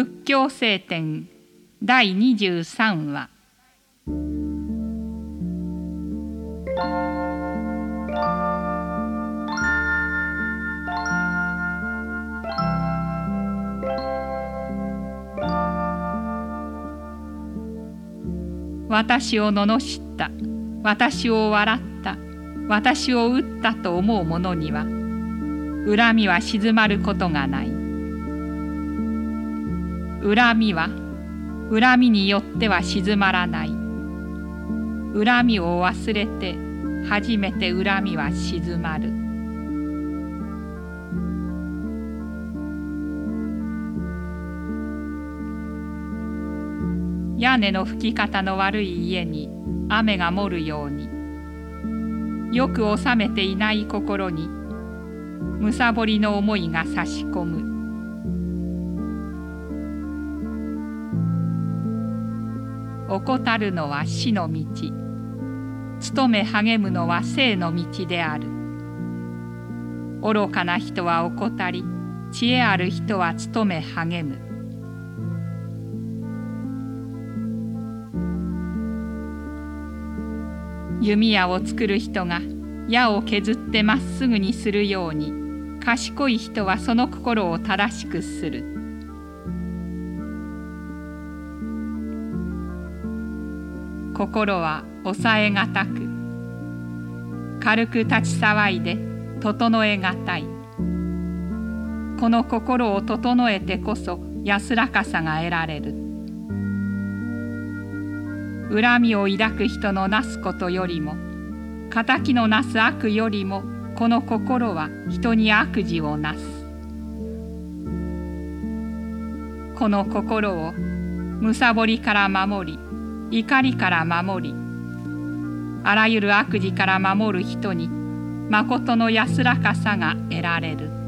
仏教聖典第23話。私を罵った。私を笑った。私を撃ったと思う者には恨みは静まることがない。恨みは恨みによっては静まらない。恨みを忘れて初めて恨みは静まる。屋根の吹き方の悪い家に雨が漏るようによく収めていない心にむさぼりの思いが差し込む。怠るのは死の道。努め励むのは生の道である。愚かな人は怠り知恵ある人は努め励む。弓矢を作る人が矢を削ってまっすぐにするように賢い人はその心を正しくする。心は抑えがたく。軽く立ち騒いで整えがたい。この心を整えてこそ安らかさが得られる。恨みを抱く人のなすことよりも敵のなす悪よりもこの心は人に悪事をなす。この心をむさぼりから守り怒りから守りあらゆる悪事から守る人にまことの安らかさが得られる。